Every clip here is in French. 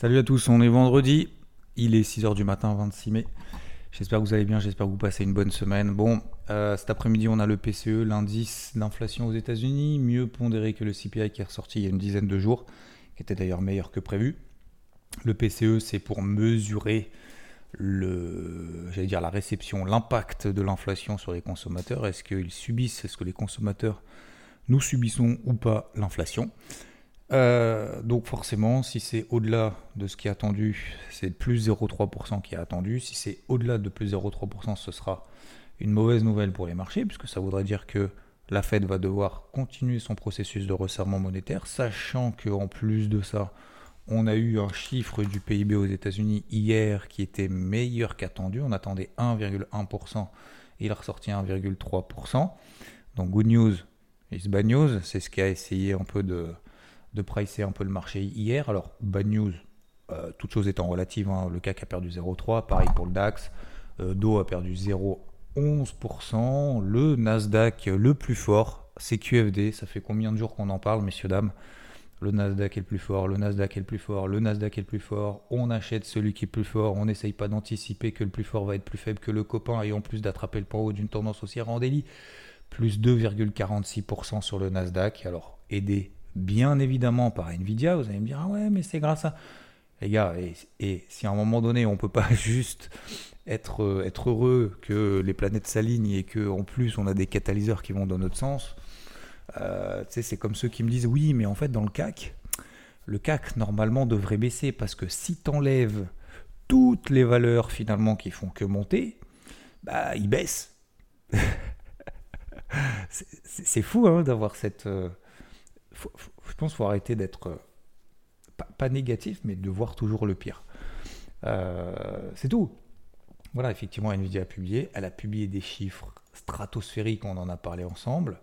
Salut à tous, on est vendredi, il est 6h du matin, 26 mai. J'espère que vous allez bien, j'espère que vous passez une bonne semaine. Bon, euh, cet après-midi, on a le PCE, l'indice d'inflation aux États-Unis, mieux pondéré que le CPI qui est ressorti il y a une dizaine de jours, qui était d'ailleurs meilleur que prévu. Le PCE, c'est pour mesurer la réception, l'impact de l'inflation sur les consommateurs. Est-ce qu'ils subissent, est-ce que les consommateurs nous subissons ou pas l'inflation? Euh, donc forcément, si c'est au-delà de ce qui est attendu, c'est plus 0,3% qui est attendu. Si c'est au-delà de plus 0,3%, ce sera une mauvaise nouvelle pour les marchés, puisque ça voudrait dire que la Fed va devoir continuer son processus de resserrement monétaire, sachant qu'en plus de ça, on a eu un chiffre du PIB aux États-Unis hier qui était meilleur qu'attendu. On attendait 1,1%, il a ressorti 1,3%. Donc good news is bad news, c'est ce qui a essayé un peu de de pricer un peu le marché hier. Alors, bad news, euh, toutes choses étant relatives, hein, le CAC a perdu 0,3, pareil pour le DAX, euh, DO a perdu 0,11%, le Nasdaq le plus fort, c'est QFD, ça fait combien de jours qu'on en parle, messieurs, dames? Le Nasdaq est le plus fort, le Nasdaq est le plus fort, le Nasdaq est le plus fort, on achète celui qui est plus fort, on n'essaye pas d'anticiper que le plus fort va être plus faible que le copain. Et en plus d'attraper le point haut d'une tendance haussière en délit, plus 2,46% sur le Nasdaq, alors aidé bien évidemment par Nvidia, vous allez me dire, ah ouais, mais c'est grâce à... Les gars, et, si à un moment donné, on peut pas juste être, euh, être heureux que les planètes s'alignent et qu'en plus, on a des catalyseurs qui vont dans notre sens, euh, c'est comme ceux qui me disent, oui, mais en fait, dans le CAC, le CAC, normalement, devrait baisser parce que si tu enlèves toutes les valeurs, finalement, qui font que monter, bah, il baisse. c'est fou hein, d'avoir cette... Euh, je pense qu'il faut arrêter d'être euh, pas, négatif, mais de voir toujours le pire. Euh, c'est tout. Voilà, effectivement, Nvidia a publié. Elle a publié des chiffres stratosphériques, on en a parlé ensemble.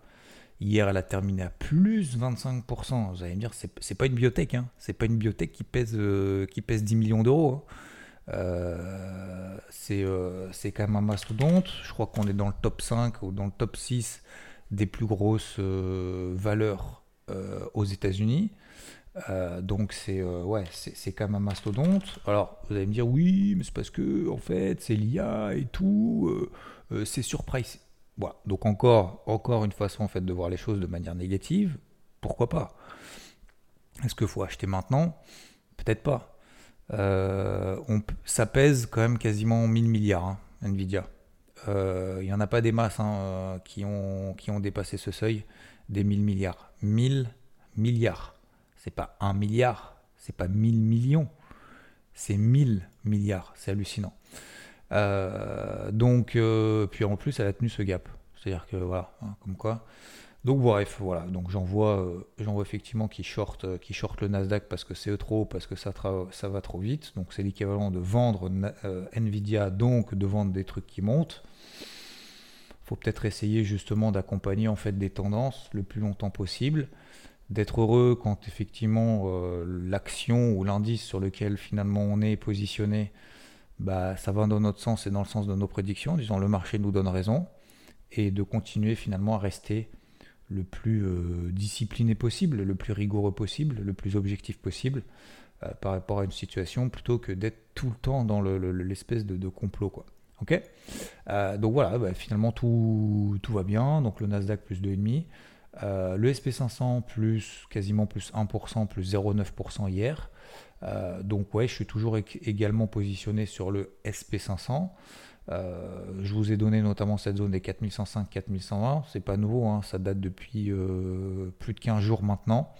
Hier, elle a terminé à plus 25%. Vous allez me dire, c'est pas une biotech, hein. c'est pas une biotech qui pèse, euh, qui pèse 10 millions d'euros. Hein. c'est quand même un mastodonte. Je crois qu'on est dans le top 5 ou dans le top 6 des plus grosses valeurs aux États-Unis. Euh, donc c'est euh, ouais, c'est quand même un mastodonte. Alors vous allez me dire oui, mais c'est parce que en fait c'est l'IA et tout, c'est surprise. Voilà. Donc encore encore une façon en fait de voir les choses de manière négative. Pourquoi pas? Est-ce qu'il faut acheter maintenant? Peut-être pas. on, ça pèse quand même quasiment 1000 milliards, hein, Nvidia. Il n'y en a pas des masses hein, qui, ont, qui ont dépassé ce seuil des 1000 milliards. 1000 milliards. C'est pas 1 milliard, c'est pas 1000 millions, c'est 1000 milliards. C'est hallucinant. Euh, donc, euh, puis en plus, elle a tenu ce gap. C'est-à-dire que voilà, hein, comme quoi. Donc bref, voilà. Donc j'en vois, euh, j'en vois effectivement qui short, le Nasdaq parce que c'est trop, parce que ça va trop vite. Donc c'est l'équivalent de vendre Nvidia, donc de vendre des trucs qui montent faut peut-être essayer justement d'accompagner en fait des tendances le plus longtemps possible, d'être heureux quand effectivement euh, l'action ou l'indice sur lequel finalement on est positionné, bah, ça va dans notre sens et dans le sens de nos prédictions, disons le marché nous donne raison, et de continuer finalement à rester le plus euh, discipliné possible, le plus rigoureux possible, le plus objectif possible euh, par rapport à une situation, plutôt que d'être tout le temps dans l'espèce de, de complot. quoi. Euh, Donc voilà, bah, finalement tout, tout, va bien. Donc le Nasdaq plus 2,5. Euh, le SP500 plus quasiment plus 1%, plus 0,9% hier. Euh, donc ouais, je suis toujours également positionné sur le SP500. je vous ai donné notamment cette zone des 4105-4120. C'est pas nouveau, hein, ça date depuis plus de 15 jours maintenant.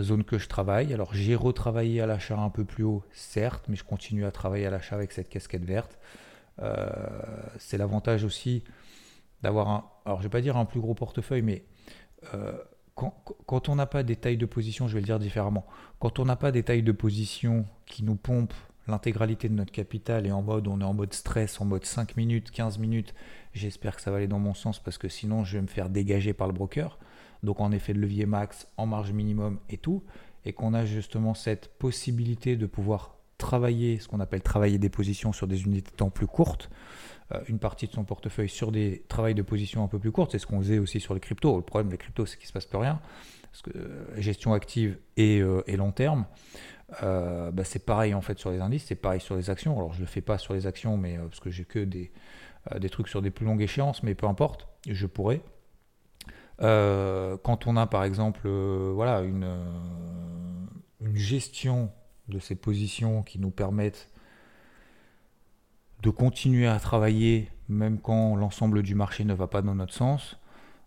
Zone que je travaille. Alors j'ai retravaillé à l'achat un peu plus haut, certes, mais je continue à travailler à l'achat avec cette casquette verte. Euh, c'est l'avantage aussi d'avoir un, alors je vais pas dire un plus gros portefeuille, mais euh, quand, on n'a pas des tailles de position, je vais le dire différemment, quand on n'a pas des tailles de position qui nous pompent l'intégralité de notre capital et en mode, on est en mode stress, en mode 5 minutes, 15 minutes, j'espère que ça va aller dans mon sens parce que sinon je vais me faire dégager par le broker. Donc en effet de levier max, en marge minimum et tout, et qu'on a justement cette possibilité de pouvoir travailler ce qu'on appelle travailler des positions sur des unités de temps plus courtes, euh, une partie de son portefeuille sur des travails de position un peu plus courtes. C'est ce qu'on faisait aussi sur les cryptos. Le problème des cryptos, c'est qu'il ne se passe plus rien. Parce que euh, gestion active et, euh, long terme, bah, c'est pareil en fait sur les indices, c'est pareil sur les actions. Alors je ne le fais pas sur les actions, mais parce que j'ai que des, des trucs sur des plus longues échéances, mais peu importe, je pourrais. quand on a par exemple voilà, une, une gestion de ces positions qui nous permettent de continuer à travailler même quand l'ensemble du marché ne va pas dans notre sens,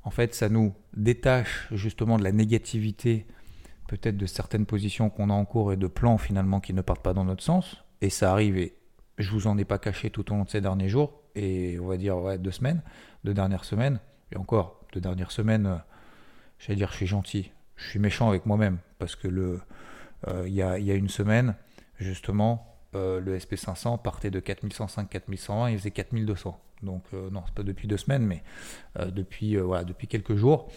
en fait, ça nous détache justement de la négativité peut-être de certaines positions qu'on a en cours et de plans finalement qui ne partent pas dans notre sens. Et ça arrive, et je vous en ai pas caché tout au long de ces derniers jours, et on va dire ouais, deux semaines, deux dernières semaines, et encore deux dernières semaines, euh, j'allais dire je suis gentil, je suis méchant avec moi-même, parce que le il y, a, une semaine, justement, euh, le SP500 partait de 4105, 4120, il faisait 4200. Donc, euh, non, c'est pas depuis deux semaines, mais euh, depuis, quelques jours.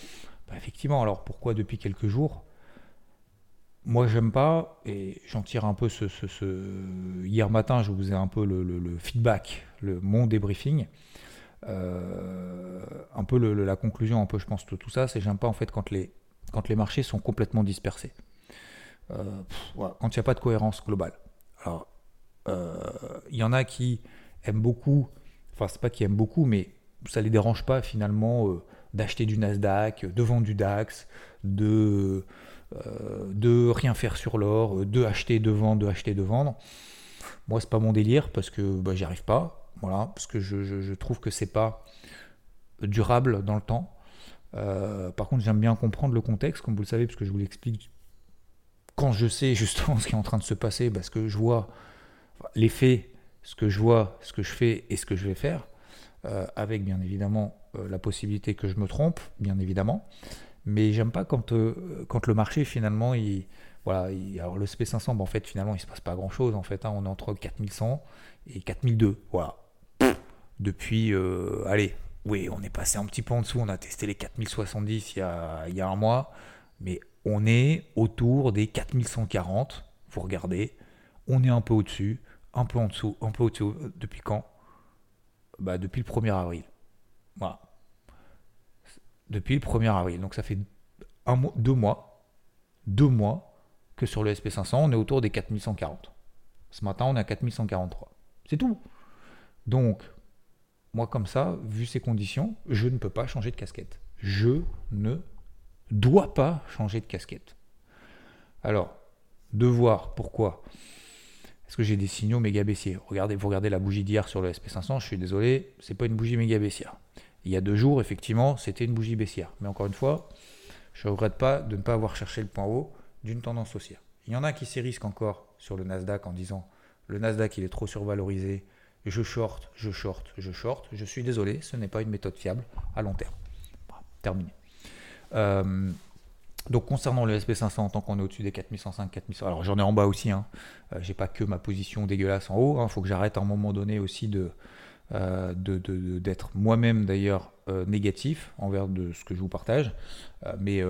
Bah, effectivement, alors pourquoi depuis quelques jours? Moi, j'aime pas, et j'en tire un peu ce, Hier matin, je vous ai un peu le, feedback, mon débriefing. un peu la conclusion, un peu, je pense, de tout ça, c'est j'aime pas en fait quand les, quand les marchés sont complètement dispersés. Quand il n'y a pas de cohérence globale. Alors, il euh, y en a qui aiment beaucoup, enfin c'est pas qui aiment beaucoup, mais ça les dérange pas finalement euh, d'acheter du Nasdaq, de vendre du DAX, de, euh, de rien faire sur l'or, de acheter, de vendre, de acheter, de vendre. Moi c'est pas mon délire parce que bah, j'y arrive pas, voilà, parce que je, je, trouve que c'est pas durable dans le temps. par contre, j'aime bien comprendre le contexte, comme vous le savez, parce que je vous l'explique quand je sais justement ce qui est en train de se passer, parce que je vois les faits, ce que je vois, ce que je fais et ce que je vais faire, euh, avec bien évidemment euh, la possibilité que je me trompe, bien évidemment. Mais j'aime pas quand, euh, quand le marché finalement, il, voilà, alors le SP500, ben, en fait finalement il se passe pas grand chose en fait, hein. on est entre 4100 et 4002, voilà. Depuis, allez, oui, on est passé un petit peu en dessous, on a testé les 4070 il y a, il y a un mois, mais on est autour des 4140, vous regardez, on est un peu au-dessus, un peu en dessous, un peu au-dessus. Depuis quand? Bah, Depuis le 1er avril. Voilà. Depuis le 1er avril. Donc ça fait deux mois, deux mois que sur le SP500, on est autour des 4140. Ce matin, on est à 4143. C'est tout. Donc, moi comme ça, vu ces conditions, je ne peux pas changer de casquette. Je ne dois pas changer de casquette. Alors, devoir, pourquoi est-ce que j'ai des signaux méga baissiers? Regardez, vous regardez la bougie d'hier sur le SP500, je suis désolé, c'est pas une bougie méga baissière. Il y a deux jours, effectivement, c'était une bougie baissière. Mais encore une fois, je ne regrette pas de ne pas avoir cherché le point haut d'une tendance haussière. Il y en a qui s'y risquent encore sur le Nasdaq en disant le Nasdaq il est trop survalorisé, je short, je short, je short. Je suis désolé, ce n'est pas une méthode fiable à long terme. terminé. Euh, donc concernant le SP500, tant qu'on est au-dessus des 4105, 4100, alors j'en ai en bas aussi, hein. Euh, j'ai pas que ma position dégueulasse en haut, il hein. faut que j'arrête à un moment donné aussi de euh, d'être moi-même d'ailleurs négatif envers de ce que je vous partage. mais,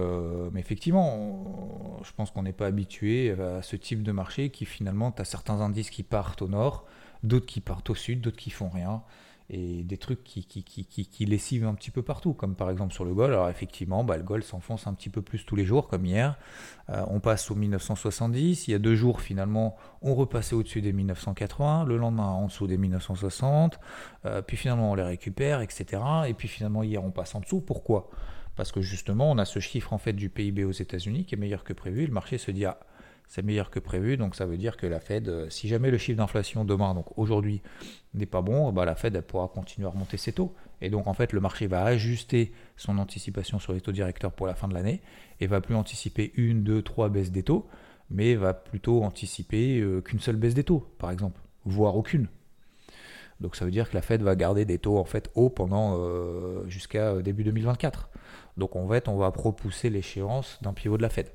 mais, effectivement, je pense qu'on n'est pas habitué à ce type de marché qui finalement, tu as certains indices qui partent au nord, d'autres qui partent au sud, d'autres qui font rien et des trucs qui, qui, qui, lessivent un petit peu partout, comme par exemple sur le Gol. Alors effectivement, bah, le Gol s'enfonce un petit peu plus tous les jours, comme hier. Euh, on passe au 1970. Il y a deux jours, finalement, on repassait au-dessus des 1980. Le lendemain, en dessous des 1960. Euh, puis finalement, on les récupère, etc. Et puis finalement, hier, on passe en dessous. Pourquoi? Parce que justement, on a ce chiffre en fait du PIB aux États-Unis qui est meilleur que prévu. Le marché se dit ah, c'est meilleur que prévu. Donc ça veut dire que la Fed, euh, si jamais le chiffre d'inflation demain, donc aujourd'hui, n'est pas bon, bah la Fed pourra continuer à remonter ses taux. Et donc en fait, le marché va ajuster son anticipation sur les taux directeurs pour la fin de l'année et va plus anticiper une, deux, trois baisses des taux, mais va plutôt anticiper euh, qu'une seule baisse des taux, par exemple, voire aucune. Donc ça veut dire que la Fed va garder des taux en fait hauts pendant euh, jusqu'à début 2024. Donc en fait, on va repousser l'échéance d'un pivot de la Fed.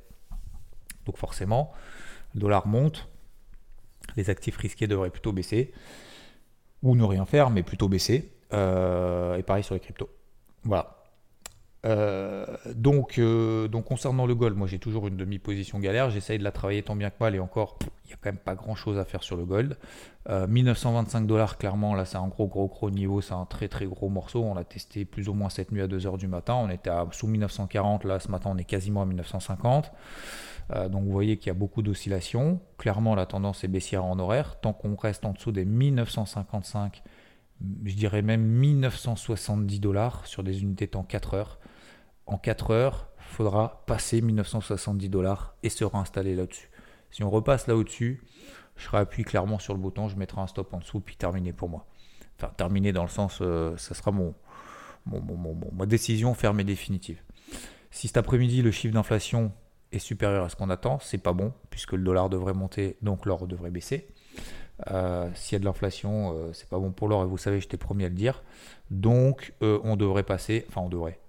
Donc forcément, le dollar monte, les actifs risqués devraient plutôt baisser, ou ne rien faire, mais plutôt baisser. Euh, et pareil sur les cryptos. Voilà. Euh, donc, euh, donc concernant le gold, moi j'ai toujours une demi-position galère, j'essaye de la travailler tant bien que mal et encore, il n'y a quand même pas grand chose à faire sur le gold. 1925 dollars, clairement, là c'est un gros gros gros niveau, c'est un très très gros morceau. On l'a testé plus ou moins cette nuit à 2h du matin. On était à, sous 1940, là ce matin on est quasiment à 1950. Donc vous voyez qu'il y a beaucoup d'oscillations. Clairement la tendance est baissière en horaire. Tant qu'on reste en dessous des 1955 je dirais même 1970 dollars sur des unités temps 4 heures. En 4 heures, il faudra passer 1970 dollars et se réinstaller là-dessus. Si on repasse là au-dessus, je serai appuyé clairement sur le bouton, je mettrai un stop en dessous, puis terminé pour moi. Enfin, terminé dans le sens, euh, ça sera mon, ma décision ferme et définitive. Si cet après-midi, le chiffre d'inflation est supérieur à ce qu'on attend, c'est pas bon, puisque le dollar devrait monter, donc l'or devrait baisser. Euh, s'il y a de l'inflation, euh, c'est pas bon pour l'or, et vous savez, j'étais premier à le dire. Donc, euh, on devrait passer, enfin, on devrait.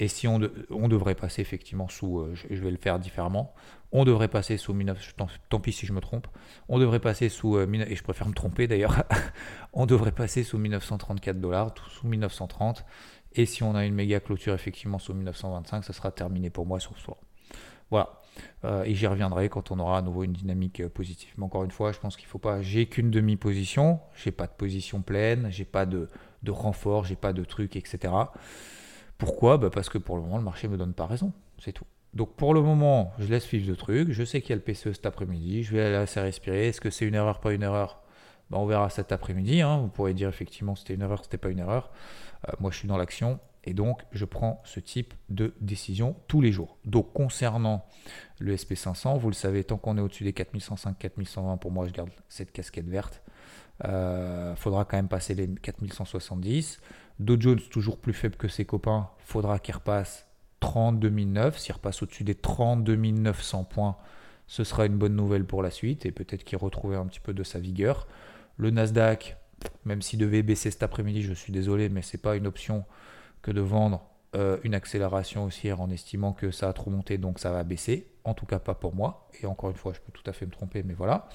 Et si on, devrait passer effectivement sous, je, vais le faire différemment, on devrait passer sous 19, tant, pis si je me trompe, on devrait passer sous, et je préfère me tromper d'ailleurs, on devrait passer sous 1934 dollars, sous 1930, et si on a une méga clôture effectivement sous 1925, ça sera terminé pour moi sur ce soir. Voilà. Euh, et j'y reviendrai quand on aura à nouveau une dynamique euh, positive. Mais encore une fois, je pense qu'il ne faut pas. J'ai qu'une demi-position, j'ai pas de position pleine, j'ai pas de, renfort, j'ai pas de truc, etc. Pourquoi? Bah Parce que pour le moment, le marché ne me donne pas raison. C'est tout. Donc pour le moment, je laisse suivre le truc. Je sais qu'il y a le PCE cet après-midi. Je vais aller laisser respirer. Est-ce que c'est une erreur, pas une erreur? Bah, On verra cet après-midi. Hein. Vous pourrez dire effectivement c'était une erreur, c'était pas une erreur. Euh, moi, je suis dans l'action. Et donc, je prends ce type de décision tous les jours. Donc, concernant le SP500, vous le savez, tant qu'on est au-dessus des 4105, 4120, pour moi, je garde cette casquette verte. Il euh, faudra quand même passer les 4170. Dow Jones, toujours plus faible que ses copains, faudra qu'il repasse 32 009. S'il repasse au-dessus des 32 900 points, ce sera une bonne nouvelle pour la suite et peut-être qu'il retrouvera un petit peu de sa vigueur. Le Nasdaq, même s'il devait baisser cet après-midi, je suis désolé, mais ce n'est pas une option que de vendre euh, une accélération haussière en estimant que ça a trop monté, donc ça va baisser. En tout cas, pas pour moi. Et encore une fois, je peux tout à fait me tromper, mais voilà.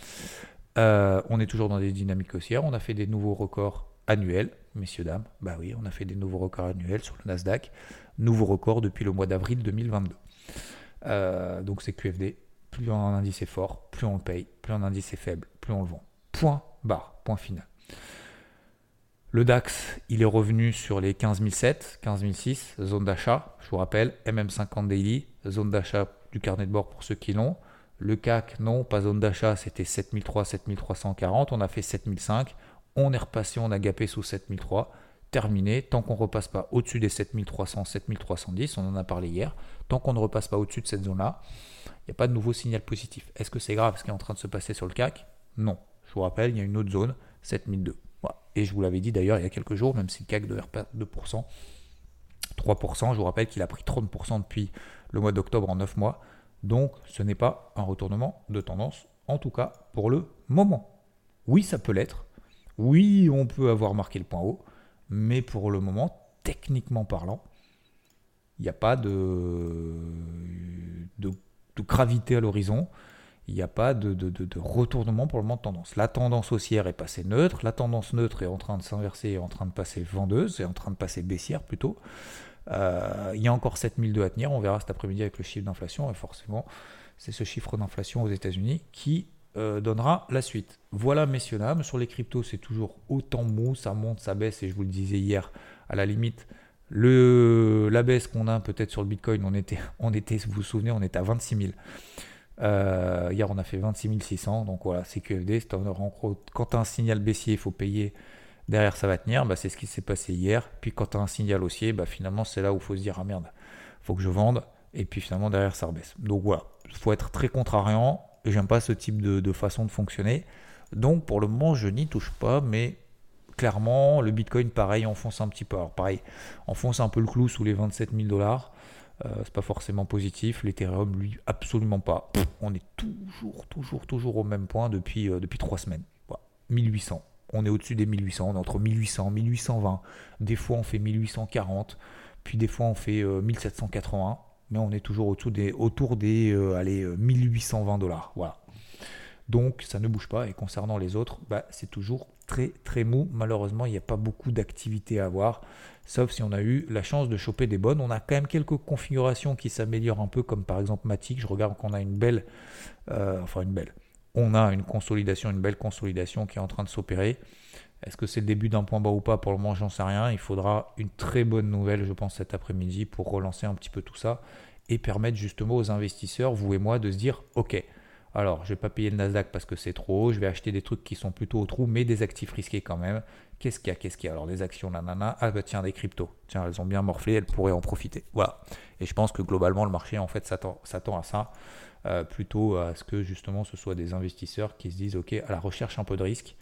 Euh, on est toujours dans des dynamiques haussières. On a fait des nouveaux records annuels, messieurs, dames. Bah oui, on a fait des nouveaux records annuels sur le Nasdaq. Nouveau record depuis le mois d'avril 2022. Euh, donc c'est QFD. Plus un indice est fort, plus on le paye. Plus un indice est faible, plus on le vend. Point barre, point final. Le DAX, il est revenu sur les 15007, 15006, zone d'achat. Je vous rappelle, MM50 Daily, zone d'achat du carnet de bord pour ceux qui l'ont. Le CAC, non, pas zone d'achat, c'était 7003, 7340. On a fait 7005. On est repassé, on a gapé sous 7003. Terminé. Tant qu'on ne repasse pas au-dessus des 7300, 7310, on en a parlé hier. Tant qu'on ne repasse pas au-dessus de cette zone-là, il n'y a pas de nouveau signal positif. Est-ce que c'est grave ce qui est en train de se passer sur le CAC Non. Je vous rappelle, il y a une autre zone, 7002. Et je vous l'avais dit d'ailleurs il y a quelques jours, même si le CAC reperdre 2%, 3%, je vous rappelle qu'il a pris 30% depuis le mois d'octobre en 9 mois. Donc ce n'est pas un retournement de tendance, en tout cas pour le moment. Oui, ça peut l'être. Oui, on peut avoir marqué le point haut. Mais pour le moment, techniquement parlant, il n'y a pas de, de gravité à l'horizon il n'y a pas de, retournement pour le moment de tendance. La tendance haussière est passée neutre, la tendance neutre est en train de s'inverser, est en train de passer vendeuse, est en train de passer baissière plutôt. Euh, il y a encore 7002 à tenir, on verra cet après-midi avec le chiffre d'inflation, et forcément, c'est ce chiffre d'inflation aux États-Unis qui euh, donnera la suite. Voilà, messieurs, dames, sur les cryptos, c'est toujours autant mou, ça monte, ça baisse, et je vous le disais hier, à la limite, le, la baisse qu'on a peut-être sur le Bitcoin, on était, on était, vous vous souvenez, on était à 26 000. Euh, hier, on a fait 26 600. Donc voilà, c'est QFD. Quand tu as un signal baissier, il faut payer. Derrière, ça va tenir. Bah, c'est ce qui s'est passé hier. Puis quand tu as un signal haussier, bah, finalement, c'est là où il faut se dire Ah merde, faut que je vende. Et puis finalement, derrière, ça rebaisse. Donc voilà, il faut être très contrariant. Et j'aime pas ce type de, façon de fonctionner. Donc pour le moment, je n'y touche pas. Mais clairement, le Bitcoin, pareil, enfonce un petit peu. Alors pareil, enfonce un peu le clou sous les 27 000 dollars. Euh, c'est pas forcément positif. L'Ethereum, lui, absolument pas. on est toujours, toujours, toujours au même point depuis, euh, depuis trois semaines. 1800. On est au-dessus des 1800. On est entre 1800, 1820. Des fois, on fait 1840. Puis des fois, on fait 1781. Euh, Mais on est toujours autour des, autour des allez, 1820 dollars. Voilà. Donc, ça ne bouge pas. Et concernant les autres, bah, c'est toujours très, très mou. Malheureusement, il n'y a pas beaucoup d'activité à avoir sauf si on a eu la chance de choper des bonnes. On a quand même quelques configurations qui s'améliorent un peu, comme par exemple Matic. Je regarde qu'on a une belle, euh, enfin une belle, on a une consolidation, une belle consolidation qui est en train de s'opérer. Est-ce que c'est le début d'un point bas ou pas? Pour le moment, j'en sais rien. Il faudra une très bonne nouvelle, je pense, cet après-midi pour relancer un petit peu tout ça et permettre justement aux investisseurs, vous et moi, de se dire Ok, alors je vais pas payer le Nasdaq parce que c'est trop haut, je vais acheter des trucs qui sont plutôt au trou, mais des actifs risqués quand même. Qu'est-ce qu'il y a Qu'est-ce qu'il y a? Alors des actions, nanana. Ah bah tiens, des cryptos. Tiens, elles ont bien morflé, elles pourraient en profiter. Voilà. Et je pense que globalement, le marché, en fait, s'attend à ça. Euh, plutôt à ce que justement ce soit des investisseurs qui se disent ok à la recherche un peu de risque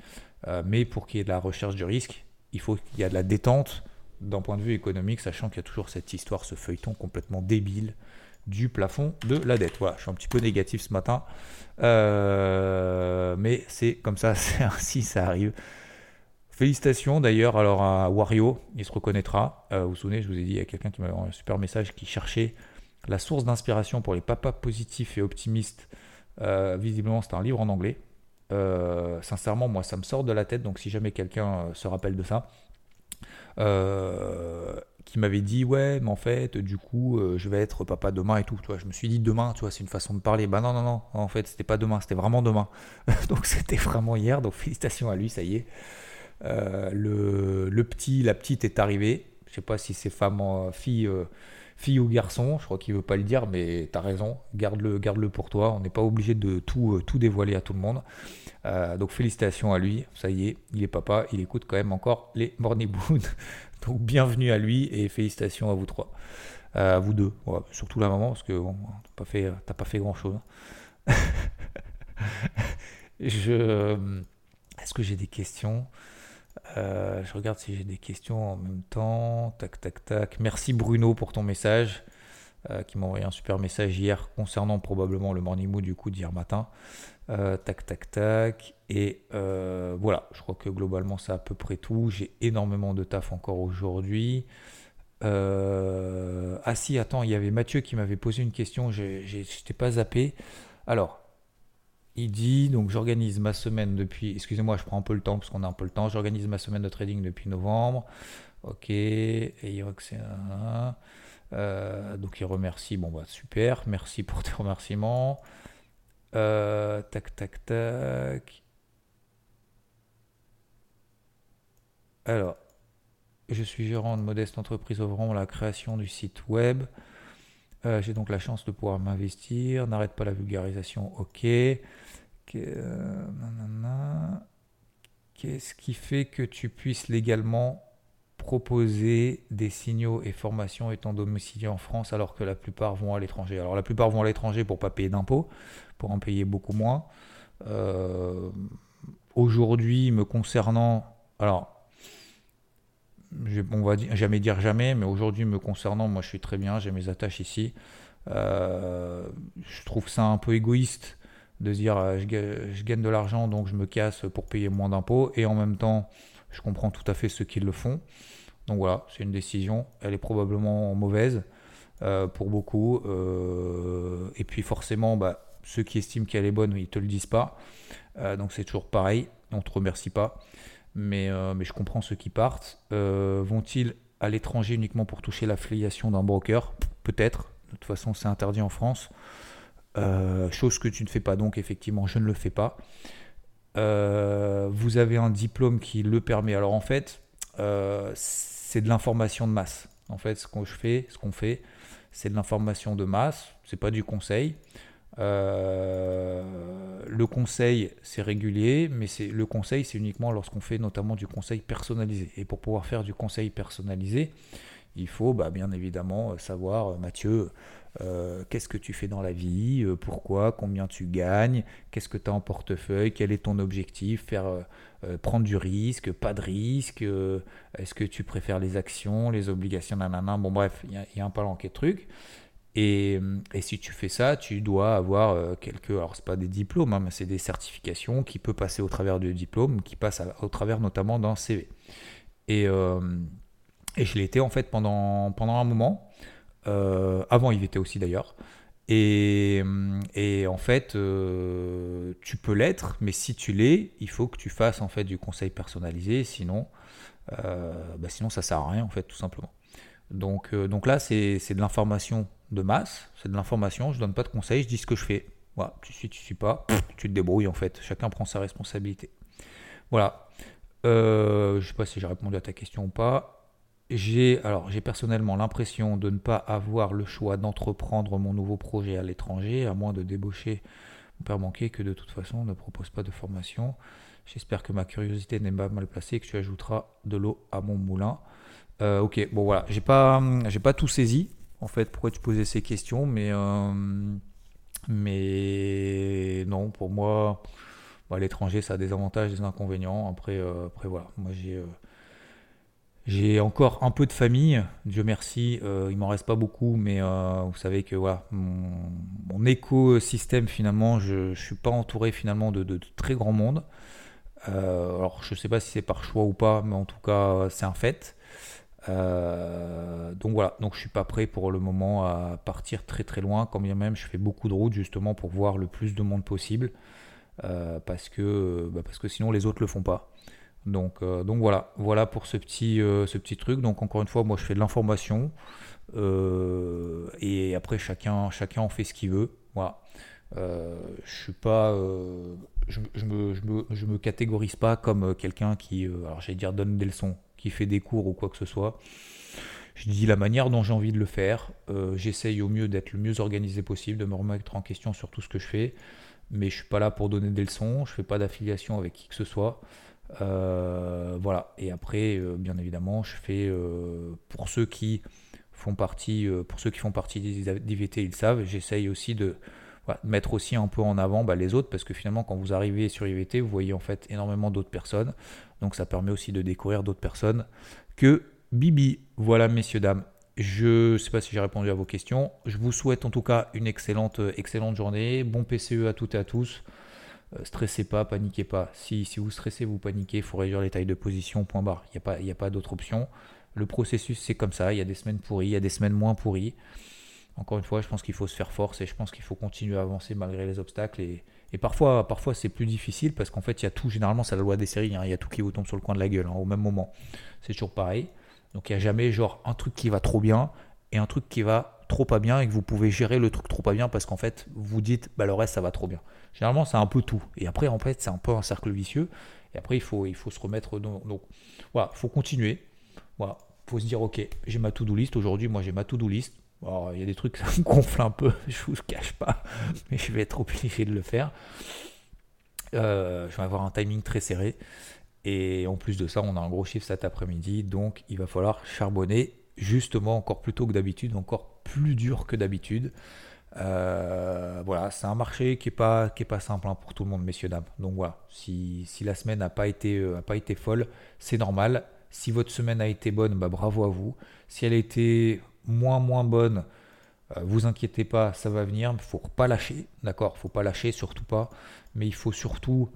euh, mais pour qu'il y ait de la recherche du risque il faut qu'il y ait de la détente d'un point de vue économique sachant qu'il y a toujours cette histoire ce feuilleton complètement débile du plafond de la dette voilà je suis un petit peu négatif ce matin euh, mais c'est comme ça c'est ainsi ça arrive Félicitations d'ailleurs alors à Wario, il se reconnaîtra. vous vous souvenez, je vous ai dit, il y a quelqu'un qui m'a un super message qui cherchait la source d'inspiration pour les papas positifs et optimistes, euh, visiblement, c'est un livre en anglais. Euh, sincèrement, moi, ça me sort de la tête. Donc, si jamais quelqu'un euh, se rappelle de ça, qui m'avait dit ouais, mais en fait, du coup, je vais être papa demain et tout. Tu vois, je me suis dit demain, tu vois, c'est une façon de parler. Bah non, non, non. En fait, c'était pas demain, c'était vraiment demain. donc, c'était vraiment hier. Donc, félicitations à lui, ça y est. le, le, petit, la petite est arrivée. Je sais pas si c'est femme, fille fille ou garçon, je crois qu'il veut pas le dire, mais tu as raison, garde-le garde -le pour toi, on n'est pas obligé de tout, euh, tout dévoiler à tout le monde. Euh, donc félicitations à lui, ça y est, il est papa, il écoute quand même encore les Morning. donc bienvenue à lui et félicitations à vous trois. Euh, à vous deux, surtout la maman, parce que t'as pas fait, grand chose. je, est-ce que j'ai des questions? Euh, je regarde si j'ai des questions en même temps. Tac, tac, tac. Merci Bruno pour ton message, euh, qui m'a envoyé un super message hier concernant probablement le morning mood du coup d'hier matin. Euh, tac, tac, tac. Et voilà, je crois que globalement c'est à peu près tout. J'ai énormément de taf encore aujourd'hui. Ah si, attends, il y avait Mathieu qui m'avait posé une question, je n'étais pas zappé. Alors, il dit donc j'organise ma semaine depuis. Excusez-moi, je prends un peu le temps parce qu'on a un peu le temps. J'organise ma semaine de trading depuis novembre. Ok. Et c'est euh, donc il remercie. Bon bah super. Merci pour tes remerciements. Euh, tac tac tac. Alors, je suis gérant de modeste entreprise ouvrant la création du site web. Euh, j'ai donc la chance de pouvoir m'investir. N'arrête pas la vulgarisation. Ok. Euh, Qu'est-ce qui fait que tu puisses légalement proposer des signaux et formations étant domicilié en France alors que la plupart vont à l'étranger Alors la plupart vont à l'étranger pour pas payer d'impôts, pour en payer beaucoup moins. Euh, aujourd'hui, me concernant, alors on va jamais dire jamais, mais aujourd'hui me concernant, moi je suis très bien, j'ai mes attaches ici. Euh, je trouve ça un peu égoïste de dire euh, je, gagne de l'argent donc je me casse pour payer moins d'impôts et en même temps je comprends tout à fait ceux qui le font. Donc voilà, c'est une décision, elle est probablement mauvaise euh, pour beaucoup. Euh, et puis forcément, bah, ceux qui estiment qu'elle est bonne, ils ne te le disent pas. donc c'est toujours pareil, on ne te remercie pas. Mais, je comprends ceux qui partent. Vont-ils à l'étranger uniquement pour toucher l'affiliation d'un broker? Peut-être. De toute façon, c'est interdit en France. Euh, chose que tu ne fais pas, donc effectivement, je ne le fais pas. Euh, vous avez un diplôme qui le permet. Alors en fait, euh, c'est de l'information de masse. En fait, ce qu'on fais, ce qu'on fait, c'est de l'information de masse. C'est pas du conseil. le conseil, c'est régulier, mais c'est le conseil, c'est uniquement lorsqu'on fait notamment du conseil personnalisé. Et pour pouvoir faire du conseil personnalisé, il faut bah, bien évidemment savoir, Mathieu, euh, qu'est-ce que tu fais dans la vie, euh, pourquoi, combien tu gagnes, qu'est-ce que tu as en portefeuille, quel est ton objectif, faire euh, prendre du risque, pas de risque, est-ce que tu préfères les actions, les obligations, nanana, bon bref, il y, a un palanquet de trucs. Et, et, si tu fais ça, tu dois avoir quelques, alors c'est pas des diplômes, hein, mais c'est des certifications qui peuvent passer au travers du diplôme, qui passent au travers notamment d'un CV. Et, et je été en fait pendant, pendant un moment. Euh, avant il était aussi d'ailleurs. Et, et, en fait, euh, tu peux l'être, mais si tu l'es, il faut que tu fasses en fait du conseil personnalisé, sinon, euh, bah sinon ça sert à rien en fait, tout simplement. Donc, donc là, c'est de l'information de masse, c'est de l'information, je donne pas de conseils, je dis ce que je fais. Voilà, tu suis, tu suis pas, tu te débrouilles en fait. Chacun prend sa responsabilité. Voilà. Euh, je sais pas si j'ai répondu à ta question ou pas. J'ai alors j'ai personnellement l'impression de ne pas avoir le choix d'entreprendre mon nouveau projet à l'étranger, à moins de débaucher mon père banquier que de toute façon ne propose pas de formation. J'espère que ma curiosité n'est pas mal placée que tu ajouteras de l'eau à mon moulin. Euh, ok, bon voilà, j'ai pas j'ai pas tout saisi en fait pourquoi tu posais ces questions, mais euh, mais non pour moi l'étranger ça a des avantages, des inconvénients. Après euh, après voilà, moi j'ai j'ai encore un peu de famille, Dieu merci, euh, il m'en reste pas beaucoup, mais euh, vous savez que voilà, mon, écosystème finalement, je ne suis pas entouré finalement de, très grand monde. Euh, alors je ne sais pas si c'est par choix ou pas, mais en tout cas c'est un fait. donc voilà, donc je suis pas prêt pour le moment à partir très très loin, quand bien même je fais beaucoup de routes justement pour voir le plus de monde possible, parce que bah, parce que sinon les autres le font pas. Donc, euh, donc voilà, voilà pour ce petit, euh, ce petit truc. Donc encore une fois, moi je fais de l'information euh, et après chacun, chacun en fait ce qu'il veut. Je suis me, catégorise pas comme quelqu'un qui, alors j'allais dire donne des leçons, qui fait des cours ou quoi que ce soit. Je dis la manière dont j'ai envie de le faire. J'essaye au mieux d'être le mieux organisé possible, de me remettre en question sur tout ce que je fais. Mais je suis pas là pour donner des leçons. Je fais pas d'affiliation avec qui que ce soit. Euh, voilà. Et après, euh, bien évidemment, je fais euh, pour ceux qui font partie, pour ceux qui font partie d'IVT, ils savent. J'essaye aussi de mettre aussi un peu en avant bah, les autres parce que finalement, quand vous arrivez sur IVT, vous voyez en fait énormément d'autres personnes. Donc, ça permet aussi de découvrir d'autres personnes que Bibi. Voilà, messieurs dames. Je ne sais pas si j'ai répondu à vos questions. Je vous souhaite en tout cas une excellente, excellente journée. Bon PCE à toutes et à tous. Euh, stressez pas, paniquez pas. Si, si vous stressez, vous paniquez, il faut réduire les tailles de position, point barre. Il n'y a pas, pas d'autre option. Le processus, c'est comme ça. Il y a des semaines pourries, il y a des semaines moins pourries. Encore une fois, je pense qu'il faut se faire force et je pense qu'il faut continuer à avancer malgré les obstacles. Et, parfois, parfois c'est plus difficile parce qu'en fait, il y a tout, généralement, c'est la loi des séries. Hein. il y a tout qui vous tombe sur le coin de la gueule hein, au même moment. C'est toujours pareil. Donc, il n'y a jamais genre un truc qui va trop bien et un truc qui va trop pas bien et que vous pouvez gérer le truc trop pas bien parce qu'en fait, vous dites, bah, le reste, ça va trop bien. Généralement, c'est un peu tout. Et après, en fait, c'est un peu un cercle vicieux. Et après, il faut, il faut se remettre. Donc, voilà, il faut continuer. Voilà, faut se dire, ok, j'ai ma to-do list. Aujourd'hui, moi, j'ai ma to-do list. Alors, il y a des trucs, ça me gonfle un peu, je vous cache pas, mais je vais être obligé de le faire. Euh, je vais avoir un timing très serré. Et en plus de ça, on a un gros chiffre cet après-midi, donc il va falloir charbonner justement encore plus tôt que d'habitude, encore plus dur que d'habitude. Euh, voilà, c'est un marché qui n'est pas, pas simple hein, pour tout le monde, messieurs, dames. Donc voilà, si, si la semaine n'a pas, été, euh, pas été folle, c'est normal. Si votre semaine a été bonne, bah, bravo à vous. Si elle a été moins, moins bonne, euh, vous inquiétez pas, ça va venir. Il ne faut pas lâcher, d'accord? Il ne faut pas lâcher, surtout pas. Mais il faut surtout,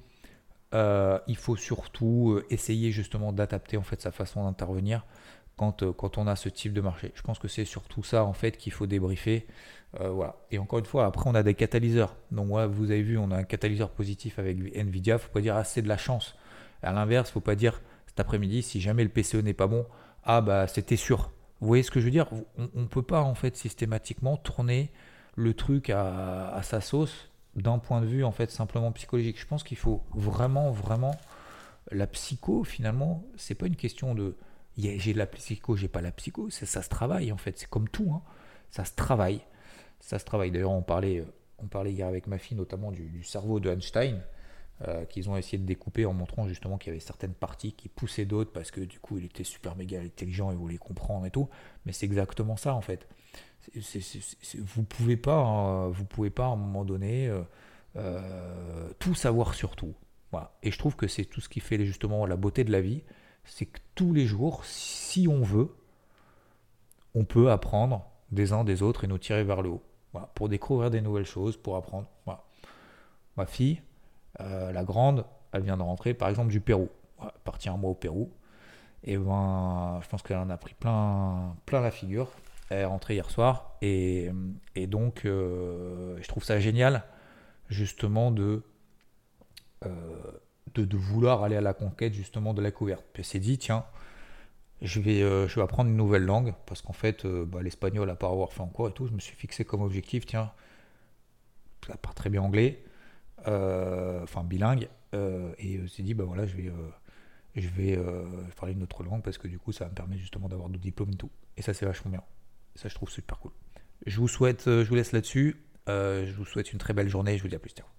il faut surtout essayer justement d'adapter en fait sa façon d'intervenir quand, quand on a ce type de marché. Je pense que c'est surtout ça en fait qu'il faut débriefer. Euh, voilà. Et encore une fois, après, on a des catalyseurs. Donc, vous avez vu, on a un catalyseur positif avec Nvidia. Faut pas dire, ah, c'est de la chance. À l'inverse, faut pas dire, cet après-midi, si jamais le PCE n'est pas bon, ah, bah, c'était sûr. Vous voyez ce que je veux dire? On ne peut pas, en fait, systématiquement tourner le truc à, sa sauce d'un point de vue, en fait, simplement psychologique. Je pense qu'il faut vraiment, vraiment. La psycho, finalement, c'est pas une question de j'ai de la psycho, j'ai pas la psycho, ça se travaille en fait, c'est comme tout, hein. ça se travaille. Ça se travaille. D'ailleurs, on parlait, on parlait hier avec ma fille notamment du, cerveau de Einstein, euh, qu'ils ont essayé de découper en montrant justement qu'il y avait certaines parties qui poussaient d'autres parce que du coup il était super méga intelligent et voulait comprendre et tout. Mais c'est exactement ça en fait. vous pouvez pas, hein, vous pouvez pas à un moment donné euh, euh, tout savoir sur tout. Et je trouve que c'est tout ce qui fait justement la beauté de la vie, c'est que tous les jours, si on veut, on peut apprendre des uns des autres et nous tirer vers le haut pour découvrir des nouvelles choses, pour apprendre. Ma fille, euh, la grande, elle vient de rentrer, par exemple, du Pérou. Voilà, partie un mois au Pérou. Et ben, je pense qu'elle en a pris plein, plein la figure. Elle est rentrée hier soir. Et, donc, euh, je trouve ça génial, justement, de, euh, de, vouloir aller à la conquête, justement, de la couverte. Puis elle s'est dit, tiens, je vais, euh, je vais apprendre une nouvelle langue parce qu'en fait, euh, bah, l'espagnol, à part avoir fait en cours et tout, je me suis fixé comme objectif, tiens, elle parle très bien anglais, euh, enfin bilingue, et elle s'est dit, bah voilà, je vais, je vais parler une autre langue parce que du coup, ça me permettre justement d'avoir d'autres diplômes et tout. Et ça, c'est vachement bien. Ça, je trouve super cool. Je vous souhaite, je vous laisse là-dessus. Je vous souhaite une très belle journée. Je vous dis à plus tard.